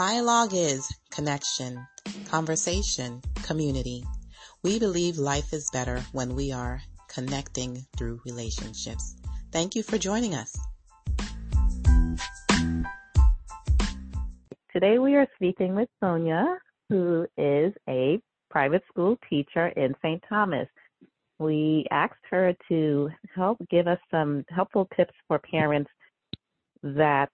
Dialogue is connection, conversation, community. We believe life is better when we are connecting through relationships. Thank you for joining us. Today we are speaking with Sonia, who is a private school teacher in St. Thomas. We asked her to help give us some helpful tips for parents that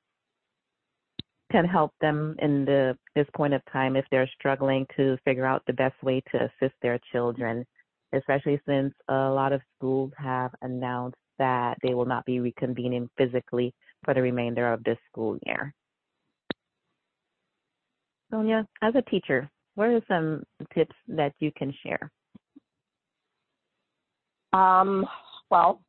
can help them in the this point of time if they're struggling to figure out the best way to assist their children, especially since a lot of schools have announced that they will not be reconvening physically for the remainder of this school year. Sonia, as a teacher, what are some tips that you can share? Um, well,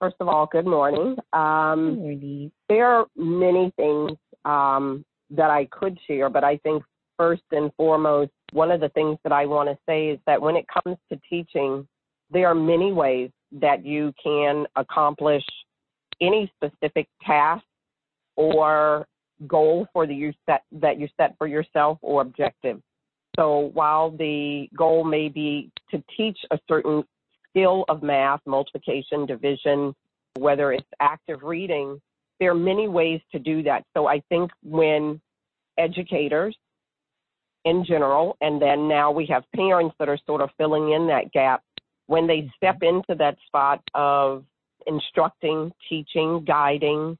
first of all, good morning. Um, good morning. There are many things um, that I could share, but I think first and foremost, one of the things that I want to say is that when it comes to teaching, there are many ways that you can accomplish any specific task or goal for the you set that you set for yourself or objective. So while the goal may be to teach a certain skill of math, multiplication, division, whether it's active reading, there are many ways to do that. So I think when educators in general, and then now we have parents that are sort of filling in that gap, when they step into that spot of instructing, teaching, guiding,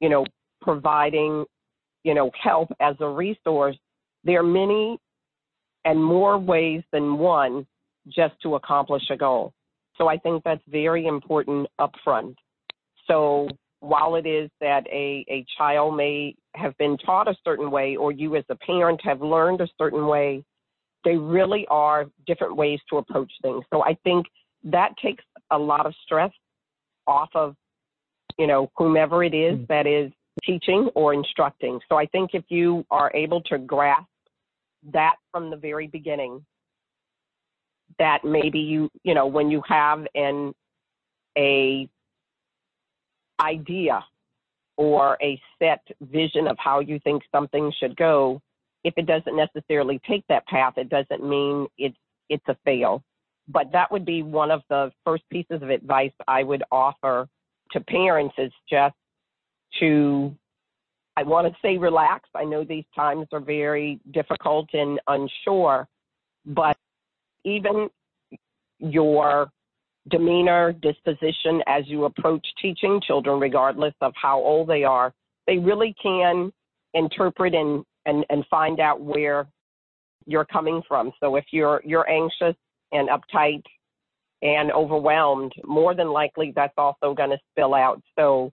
you know, providing, you know, help as a resource, there are many and more ways than one just to accomplish a goal. So I think that's very important up front. So while it is that a, a child may have been taught a certain way or you as a parent have learned a certain way, they really are different ways to approach things. So I think that takes a lot of stress off of, you know, whomever it is mm. that is teaching or instructing. So I think if you are able to grasp that from the very beginning, that maybe you, you know, when you have an a idea or a set vision of how you think something should go, if it doesn't necessarily take that path, it doesn't mean it's it's a fail. But that would be one of the first pieces of advice I would offer to parents is just to I want to say relax. I know these times are very difficult and unsure, but even your demeanor, disposition as you approach teaching children, regardless of how old they are, they really can interpret and, and, and find out where you're coming from. So if you're you're anxious and uptight and overwhelmed, more than likely that's also going to spill out. So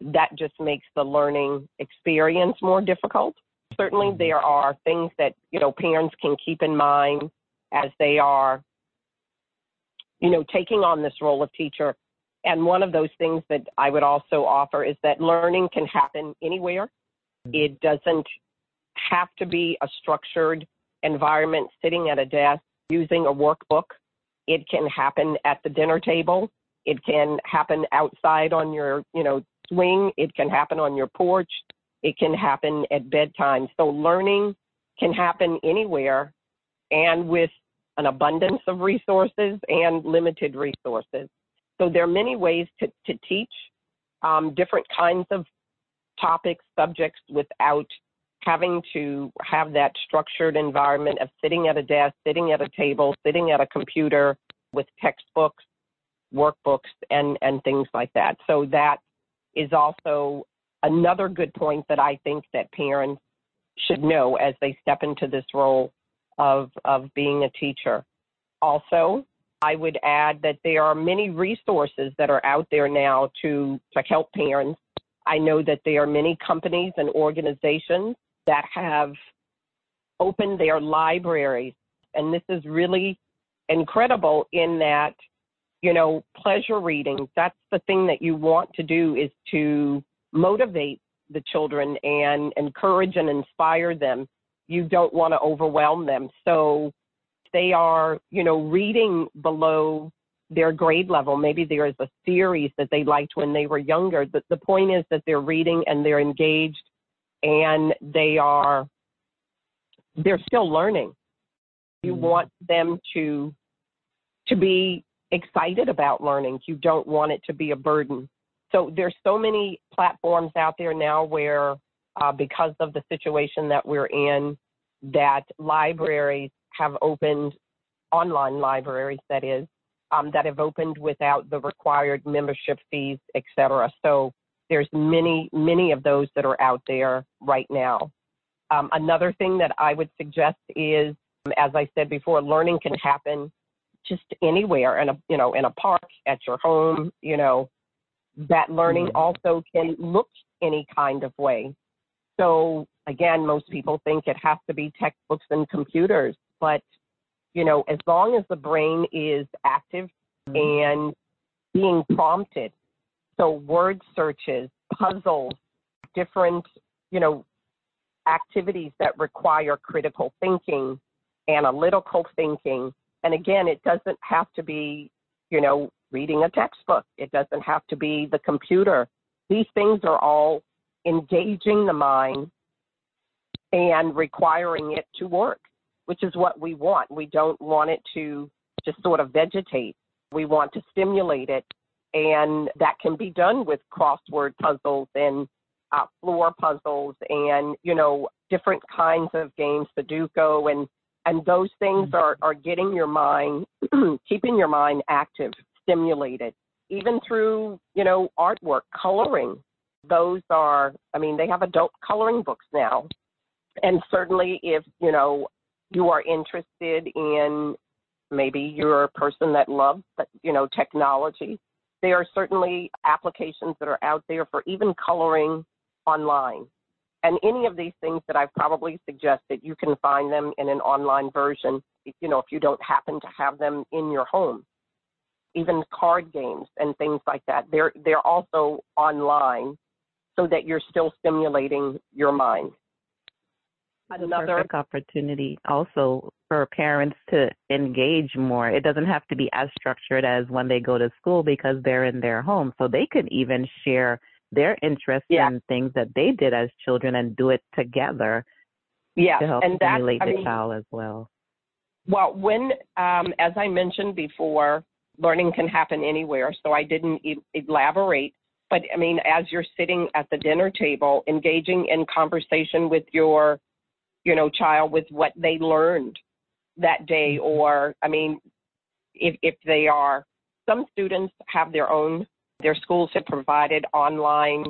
that just makes the learning experience more difficult. Certainly mm-hmm. there are things that, you know, parents can keep in mind as they are you know, taking on this role of teacher. And one of those things that I would also offer is that learning can happen anywhere. Mm-hmm. It doesn't have to be a structured environment sitting at a desk using a workbook. It can happen at the dinner table. It can happen outside on your, you know, swing. It can happen on your porch. It can happen at bedtime. So learning can happen anywhere and with an abundance of resources and limited resources. So there are many ways to, to teach um, different kinds of topics, subjects without having to have that structured environment of sitting at a desk, sitting at a table, sitting at a computer with textbooks, workbooks, and, and things like that. So that is also another good point that I think that parents should know as they step into this role of, of being a teacher. Also, I would add that there are many resources that are out there now to, to help parents. I know that there are many companies and organizations that have opened their libraries. And this is really incredible in that, you know, pleasure reading, that's the thing that you want to do is to motivate the children and encourage and inspire them you don't want to overwhelm them. So they are, you know, reading below their grade level. Maybe there is a series that they liked when they were younger. But the point is that they're reading and they're engaged and they are they're still learning. You Mm-hmm. want them to to be excited about learning. You don't want it to be a burden. So there's so many platforms out there now where, uh, because of the situation that we're in, that libraries have opened, online libraries that is, um, that have opened without the required membership fees, et cetera. So there's many, many of those that are out there right now. Um, another thing that I would suggest is, as I said before, learning can happen just anywhere in a you know in a park at your home you know that learning Mhm. also can look any kind of way so again most people think it has to be textbooks and computers but you know as long as the brain is active mm-hmm. and being prompted so word searches puzzles different you know activities that require critical thinking analytical thinking and again, it doesn't have to be, you know, reading a textbook. It doesn't have to be the computer. These things are all engaging the mind and requiring it to work, which is what we want. We don't want it to just sort of vegetate. We want to stimulate it. And that can be done with crossword puzzles and uh, floor puzzles and, you know, different kinds of games, Sudoku and and those things are, are getting your mind keeping your mind active stimulated even through you know artwork coloring those are i mean they have adult coloring books now and certainly if you know you are interested in maybe you're a person that loves you know technology there are certainly applications that are out there for even coloring online and any of these things that I've probably suggested, you can find them in an online version, you know, if you don't happen to have them in your home. Even card games and things like that. They're they're also online so that you're still stimulating your mind. Another perfect opportunity also for parents to engage more. It doesn't have to be as structured as when they go to school because they're in their home. So they could even share their interests Yeah. in things that they did as children and do it together yeah, to help and that stimulate I the mean, child as well. Well, when, um, as I mentioned before, learning can happen anywhere, so I didn't e- elaborate. But I mean, as you're sitting at the dinner table, engaging in conversation with your, you know, child with what they learned that day, or I mean, if if they are, some students have their own. Their schools have provided online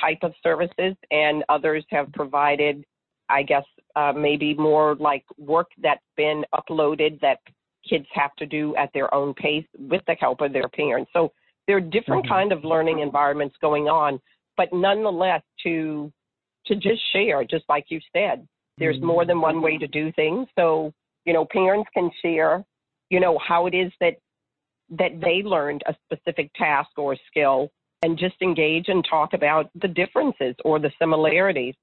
type of services, and others have provided I guess uh, maybe more like work that's been uploaded that kids have to do at their own pace with the help of their parents. So there are different Mhm. kind of learning environments going on, but nonetheless to to just share, just like you said, there's more than one way to do things. So you know, parents can share, you know, how it is that that they learned a specific task or skill, and just engage and talk about the differences or the similarities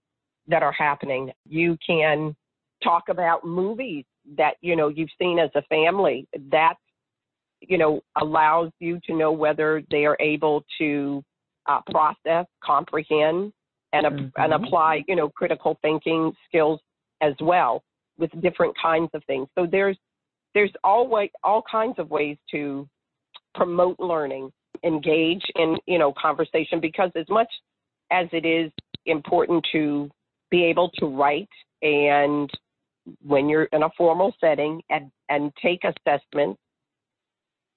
that are happening. You can talk about movies that, you know, you've seen as a family. That, you know, allows you to know whether they are able to uh, process, comprehend, and, Mhm. and apply, you know, critical thinking skills as well with different kinds of things. So there's there's always all kinds of ways to promote learning, engage in, you know, conversation because as much as it is important to be able to write and when you're in a formal setting and, and take assessments,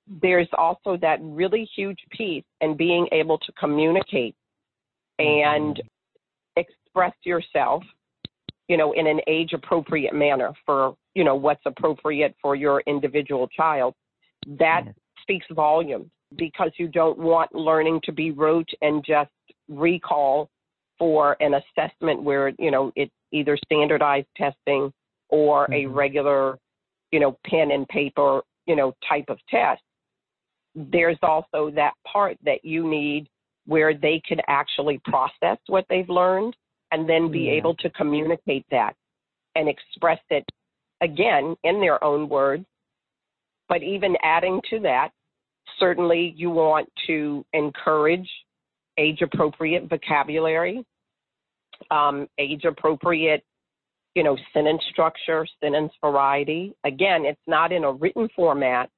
there's also that really huge piece in being able to communicate and express yourself, you know, in an age appropriate manner for, you know, what's appropriate for your individual child. That speaks volumes because you don't want learning to be rote and just recall for an assessment where you know it's either standardized testing or a Mhm. regular you know pen and paper you know type of test there's also that part that you need where they can actually process what they've learned and then be Yeah. able to communicate that and express it again in their own words but even adding to that certainly you want to encourage age appropriate vocabulary, um, age appropriate you know, sentence structure, sentence variety. Again, it's not in a written format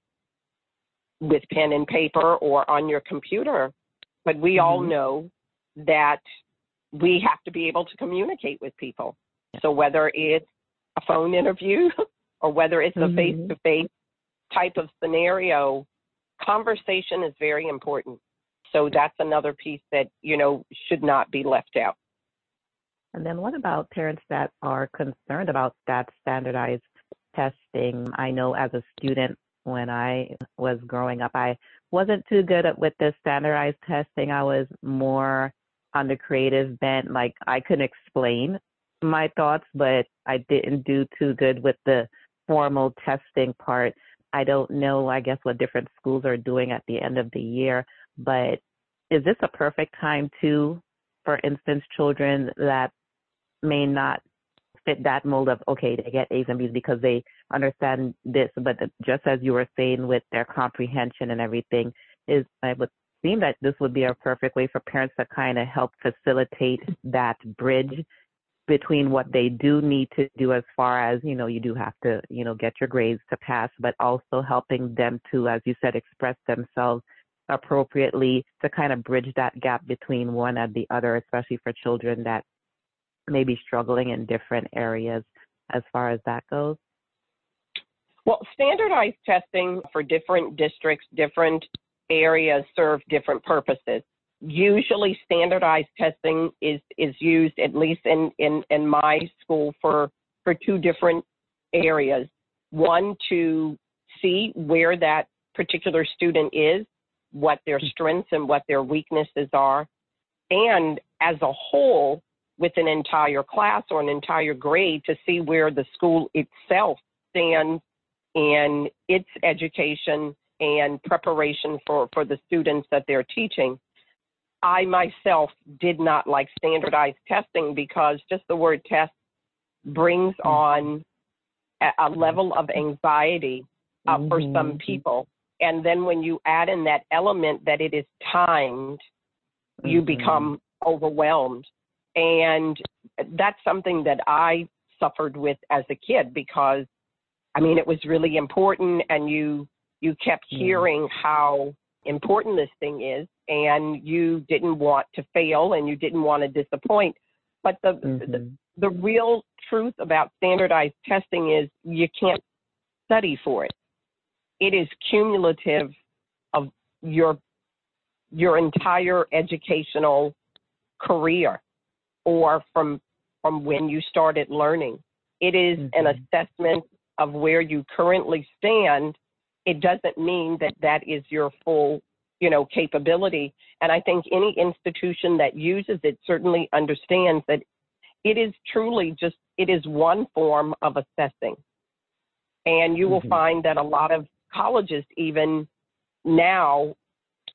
with pen and paper or on your computer, but we mm-hmm. all know that we have to be able to communicate with people. So whether it's a phone interview or whether it's a face to face type of scenario, conversation is very important. So that's another piece that, you know, should not be left out. And then what about parents that are concerned about that standardized testing? I know as a student when I was growing up, I wasn't too good at with the standardized testing. I was more on the creative bent. Like I couldn't explain my thoughts, but I didn't do too good with the formal testing part. I don't know, I guess, what different schools are doing at the end of the year, but is this a perfect time to, for instance, children that may not fit that mold of, okay, they get A's and B's because they understand this, but just as you were saying with their comprehension and everything, is I would seem that this would be a perfect way for parents to kind of help facilitate that bridge between what they do need to do as far as, you know, you do have to, you know, get your grades to pass, but also helping them to, as you said, express themselves appropriately to kind of bridge that gap between one and the other, especially for children that may be struggling in different areas as far as that goes? Well, standardized testing for different districts, different areas serve different purposes. Usually standardized testing is is used at least in in in my school for for two different areas. One to see where that particular student is what their strengths and what their weaknesses are. And as a whole with an entire class or an entire grade to see where the school itself stands in its education and preparation for, for the students that they're teaching. I myself did not like standardized testing because just the word test brings mm-hmm. on a, a level of anxiety uh, mm-hmm. for some mm-hmm. people. And then when you add in that element that it is timed, mm-hmm. you become overwhelmed. And that's something that I suffered with as a kid because I mean it was really important and you you kept hearing how important this thing is and you didn't want to fail and you didn't want to disappoint. But the, mm-hmm. the, the real truth about standardized testing is you can't study for it. It is cumulative of your your entire educational career or from from when you started learning. It is mm-hmm. an assessment of where you currently stand. It doesn't mean that that is your full you know, capability. And I think any institution that uses it certainly understands that it is truly just, it is one form of assessing. And you will mm-hmm. find that a lot of colleges, even now,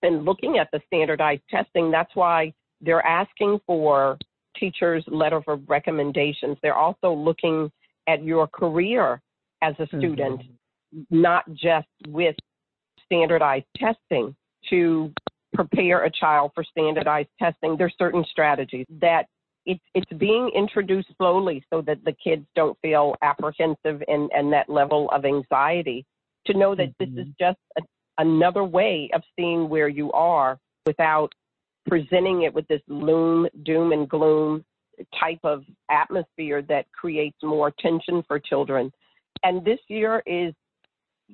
and looking at the standardized testing, that's why they're asking for teachers' letter of recommendations. They're also looking at your career as a student, mm-hmm. not just with standardized testing to prepare a child for standardized testing, there's certain strategies that it's it's being introduced slowly so that the kids don't feel apprehensive and, and that level of anxiety to know that mm-hmm. this is just a, another way of seeing where you are without presenting it with this loom, doom and gloom type of atmosphere that creates more tension for children. And this year is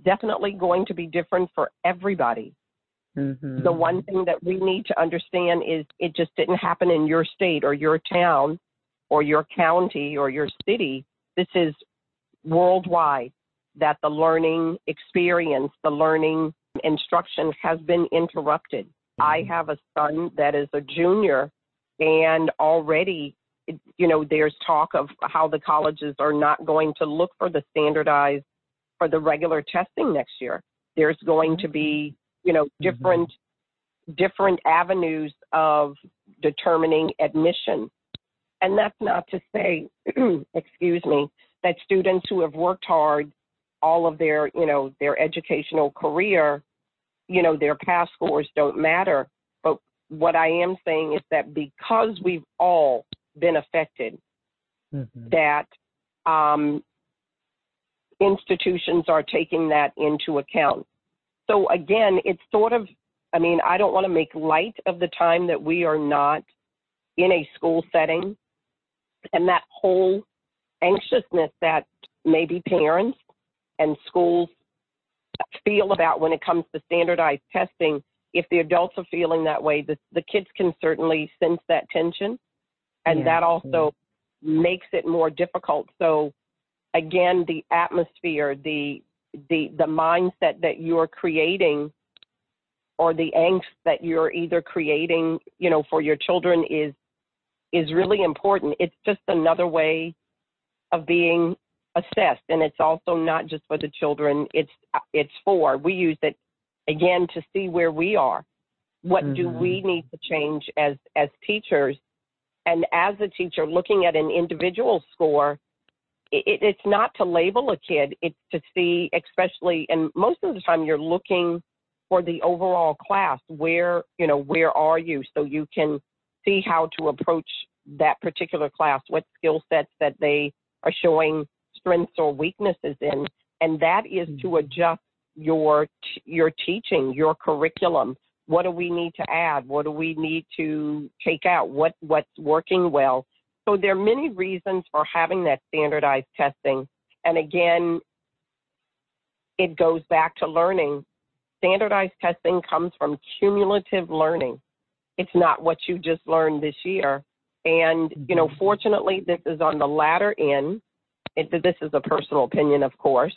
definitely going to be different for everybody. Mm-hmm. The one thing that we need to understand is it just didn't happen in your state or your town or your county or your city. This is worldwide that the learning experience, the learning instruction has been interrupted. Mm-hmm. I have a son that is a junior and already you know there's talk of how the colleges are not going to look for the standardized for the regular testing next year. There's going to be you know, mm-hmm. different mm-hmm. different avenues of determining admission. And that's not to say, excuse me, that students who have worked hard all of their, you know, their educational career, you know, their past scores don't matter. But what I am saying is that because we've all been affected, mm-hmm. that um, institutions are taking that into account. So again, it's sort of, I mean, I don't want to make light of the time that we are not in a school setting and that whole anxiousness that maybe parents and schools feel about when it comes to standardized testing. If the adults are feeling that way, the, the kids can certainly sense that tension. And yeah, that also yeah. makes it more difficult. So again, the atmosphere, the the the mindset that you're creating or the angst that you're either creating, you know, for your children is is really important. It's just another way of being assessed and it's also not just for the children, it's it's for. We use it again to see where we are. What mm-hmm. do we need to change as as teachers? And as a teacher looking at an individual score, it, it's not to label a kid, it's to see, especially, and most of the time you're looking for the overall class. Where, you know, where are you? So you can see how to approach that particular class, what skill sets that they are showing strengths or weaknesses in. And that is to mm-hmm. adjust your your teaching, your curriculum. What do we need to add? What do we need to take out? What what's working well? So there are many reasons for having that standardized testing. And again, it goes back to learning. Standardized testing comes from cumulative learning. It's not what you just learned this year. And, you know, mm-hmm. fortunately, this is on the latter end. It, this is a personal opinion, of course,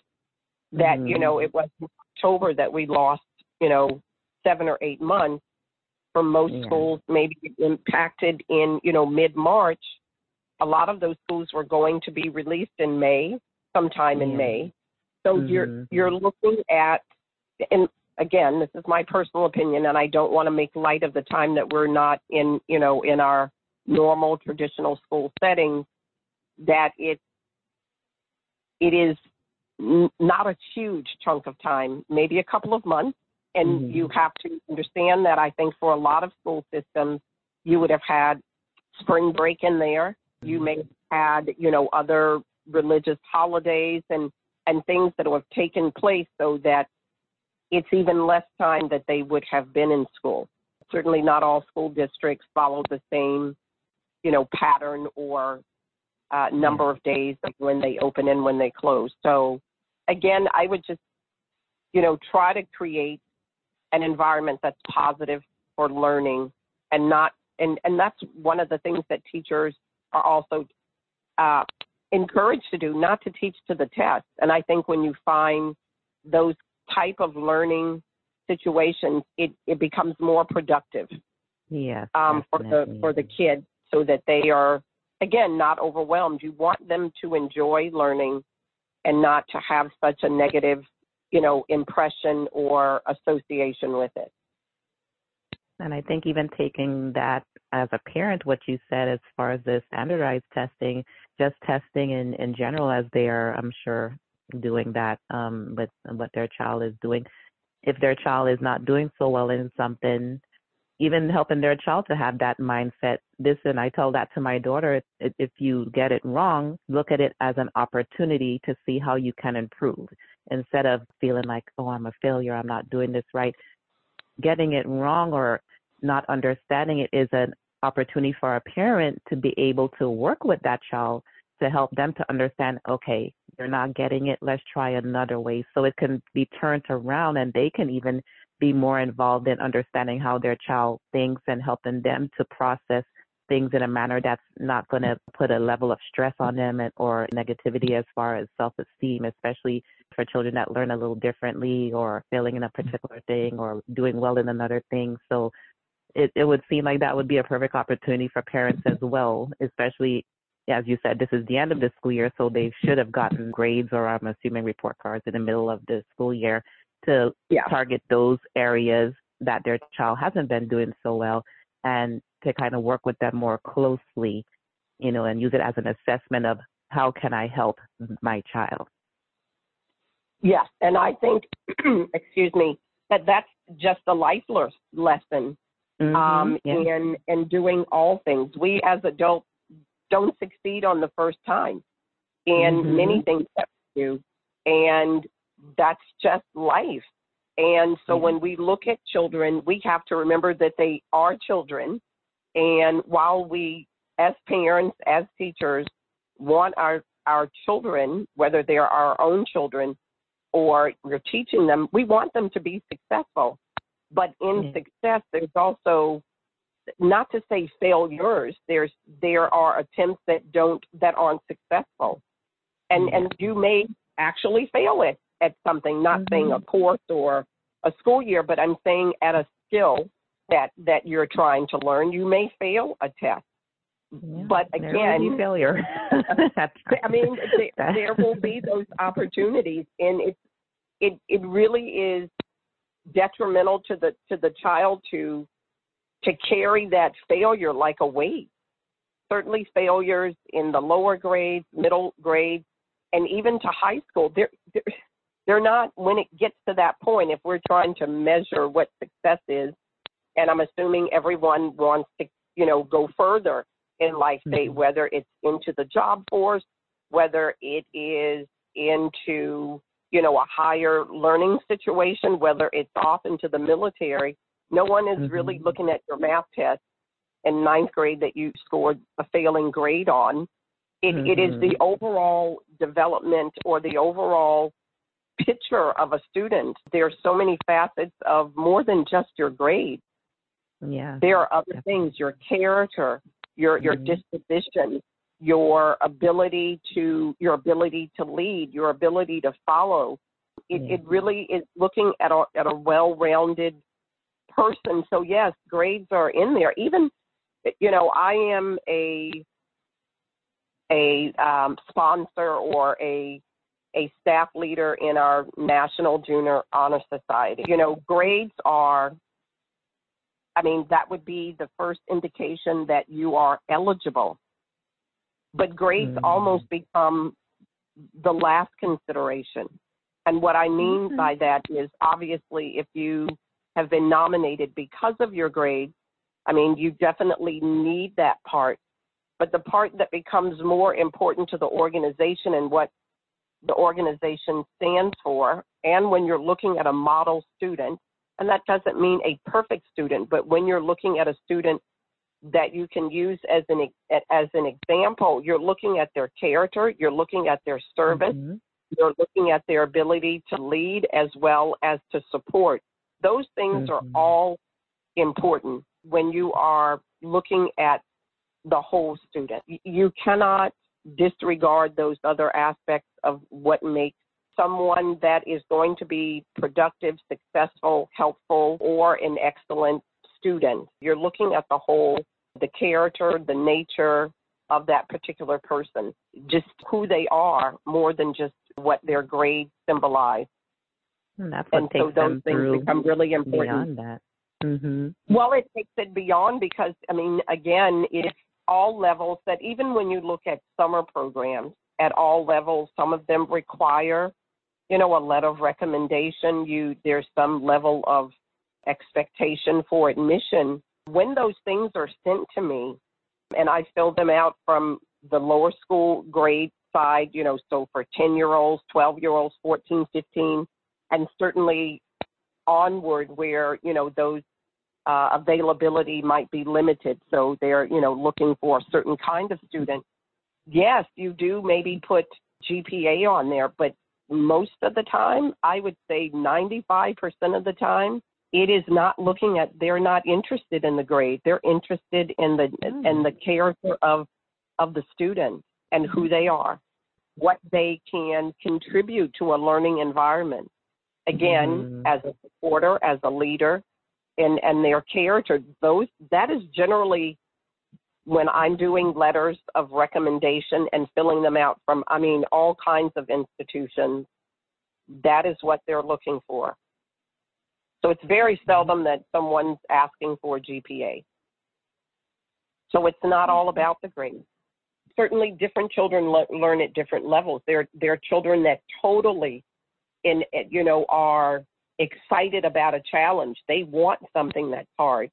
that, mm-hmm. you know, it was October that we lost, you know, seven or eight months for most yeah. schools, maybe impacted in, you know, mid March a lot of those schools were going to be released in May, sometime yeah. in May. So mm-hmm. you're you're looking at, and again, this is my personal opinion, and I don't want to make light of the time that we're not in, you know, in our normal traditional school settings. That it it is not a huge chunk of time, maybe a couple of months, and mm-hmm. you have to understand that. I think for a lot of school systems, you would have had spring break in there you may have had, you know, other religious holidays and, and things that have taken place so that it's even less time that they would have been in school. Certainly not all school districts follow the same, you know, pattern or uh, number of days of when they open and when they close. So again, I would just, you know, try to create an environment that's positive for learning and not and and that's one of the things that teachers are also uh, encouraged to do, not to teach to the test. And I think when you find those type of learning situations, it, it becomes more productive. Yeah. Um, for the for the kids, so that they are again not overwhelmed. You want them to enjoy learning, and not to have such a negative, you know, impression or association with it. And I think even taking that as a parent, what you said as far as the standardized testing, just testing in, in general as they are, I'm sure, doing that um, with what their child is doing. If their child is not doing so well in something, even helping their child to have that mindset. Listen, I tell that to my daughter. If you get it wrong, look at it as an opportunity to see how you can improve instead of feeling like, oh, I'm a failure. I'm not doing this right. Getting it wrong or not understanding it is an opportunity for a parent to be able to work with that child to help them to understand, okay, you're not getting it, let's try another way. So it can be turned around and they can even be more involved in understanding how their child thinks and helping them to process things in a manner that's not going to put a level of stress on them or negativity as far as self esteem, especially for children that learn a little differently or failing in a mm-hmm. particular thing or doing well in another thing. So it, it would seem like that would be a perfect opportunity for parents as well, especially as you said, this is the end of the school year, so they should have gotten grades or I'm assuming report cards in the middle of the school year to yeah. target those areas that their child hasn't been doing so well and to kind of work with them more closely, you know, and use it as an assessment of how can I help my child. Yes, and I think, excuse me, that that's just a life lesson mm-hmm, um, yeah. in in doing all things. We as adults don't succeed on the first time. in Mhm. many things that we do. And that's just life. And so Yeah. when we look at children, we have to remember that they are children. And while we, as parents, as teachers, want our, our children, whether they're our own children or we're teaching them, we want them to be successful. But in Yeah. success, there's also not to say failures. There's there are attempts that don't that aren't successful, and Yeah. and you may actually fail at at something. Not saying mm-hmm. a course or a school year, but I'm saying at a skill that that you're trying to learn. You may fail a test, Yeah. but There again, failure. I mean, there, there will be those opportunities, and it it it really is detrimental to the to the child to to carry that failure like a weight. Certainly, failures in the lower grades, middle grades, and even to high school. They're they're, they're not when it gets to that point. If we're trying to measure what success is, and I'm assuming everyone wants to you know go further in life, say Mhm. whether it's into the job force, whether it is into you know a higher learning situation, whether it's off into the military. No one is really Mhm. looking at your math test in ninth grade that you scored a failing grade on. It, it is the overall development or the overall picture of a student. There are so many facets of more than just your grade. yeah. There are other Definitely. things, your character, your your Mhm. disposition, your ability to your ability to lead, your ability to follow. It Yeah. it really is looking at a at a well-rounded person. So yes, grades are in there. Even you know, I am a a um, sponsor or a a staff leader in our National Junior Honor Society. You know, grades are I mean, that would be the first indication that you are eligible. But grades Mm. almost become the last consideration. And what I mean Okay. by that is obviously if you have been nominated because of your grades, I mean, you definitely need that part. But the part that becomes more important to the organization and what the organization stands for, and when you're looking at a model student, and that doesn't mean a perfect student, but when you're looking at a student that you can use as an as an example, you're looking at their character, you're looking at their service, Mhm. you're looking at their ability to lead as well as to support. Those things are Mhm. all important when you are looking at the whole student. You cannot disregard those other aspects of what makes someone that is going to be productive, successful, helpful, or an excellent student. You're looking at the whole, the character, the nature of that particular person, just who they are more than just what their grades symbolize. And that's what And takes so those things become really important. beyond that. hmm Well, it takes it beyond because, I mean, again, it's all levels that even when you look at summer programs at all levels, some of them require, you know, a letter of recommendation. You There's some level of expectation for admission. When those things are sent to me and I fill them out from the lower school grade side, you know, so for 10 year olds, 12 year olds, 14, 15, and certainly onward where, you know, those uh, availability might be limited. So they're, you know, looking for a certain kind of student. Yes, you do maybe put GPA on there, but most of the time, I would say 95% of the time, it is not looking at, they're not interested in the grade. They're interested in the, Mm. in the character of, of the student and who they are, what they can contribute to a learning environment. Again, Mm. as a supporter, as a leader, and and their character those that is generally when i'm doing letters of recommendation and filling them out from i mean all kinds of institutions that is what they're looking for. So it's very mm-hmm. seldom that someone's asking for gpa so it's not all mm-hmm. about the grades certainly different children le- learn at different levels. There there are children that totally in you know are excited about a challenge. They want something that's hard.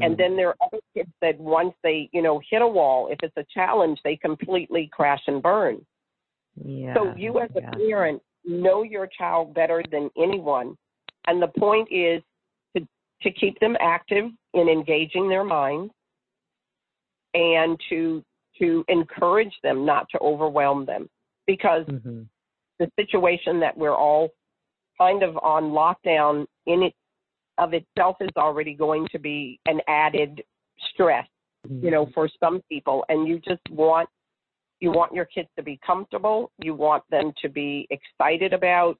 And then there are other kids that once they, you know, hit a wall, if it's a challenge, they completely crash and burn. Yeah. So you as a parent know your child better than anyone. And the point is to, to keep them active in engaging their minds and to to encourage them not to overwhelm them because hmm the situation that we're all kind of on lockdown in it of itself is already going to be an added stress you know for some people. And you just want you want your kids to be comfortable. You want them to be excited about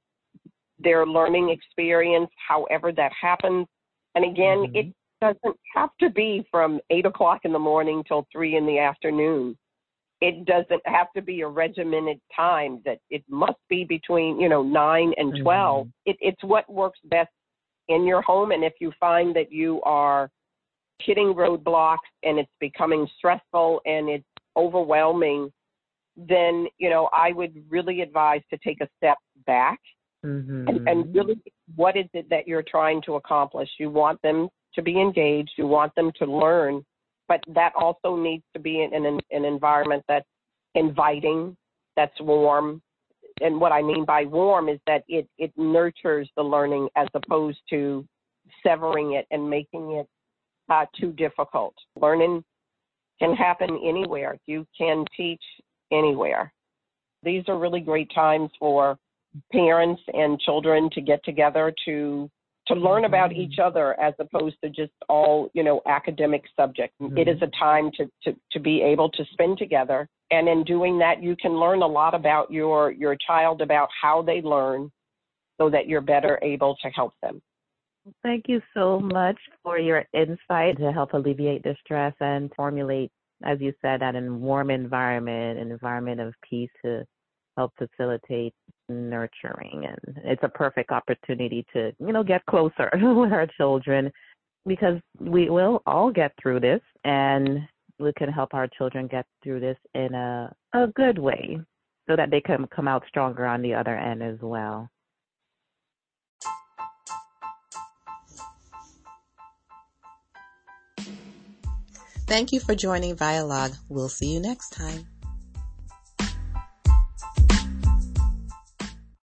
their learning experience however that happens. And again Mhm. it doesn't have to be from eight o'clock in the morning till three in the afternoon it doesn't have to be a regimented time that it must be between you know nine and 12 Mhm. it, it's what works best in your home and if you find that you are hitting roadblocks and it's becoming stressful and it's overwhelming then you know i would really advise to take a step back Mhm. and, and really what is it that you're trying to accomplish you want them to be engaged you want them to learn but that also needs to be in an, an environment that's inviting that's warm. And what i mean by warm is that it it nurtures the learning as opposed to severing it and making it uh, too difficult. Learning can happen anywhere. You can teach anywhere. These are really great times for parents and children to get together to to learn about Mhm. each other as opposed to just all you know academic subjects Mhm. it is a time to, to to be able to spend together and in doing that you can learn a lot about your your child about how they learn so that you're better able to help them Thank you so much for your insight to help alleviate the stress and formulate, as you said, that in a warm environment, an environment of peace to help facilitate nurturing. And it's a perfect opportunity to, you know, get closer with our children because we will all get through this and we can help our children get through this in a, a good way so that they can come out stronger on the other end as well. Thank you for joining Dialogue. We'll see you next time.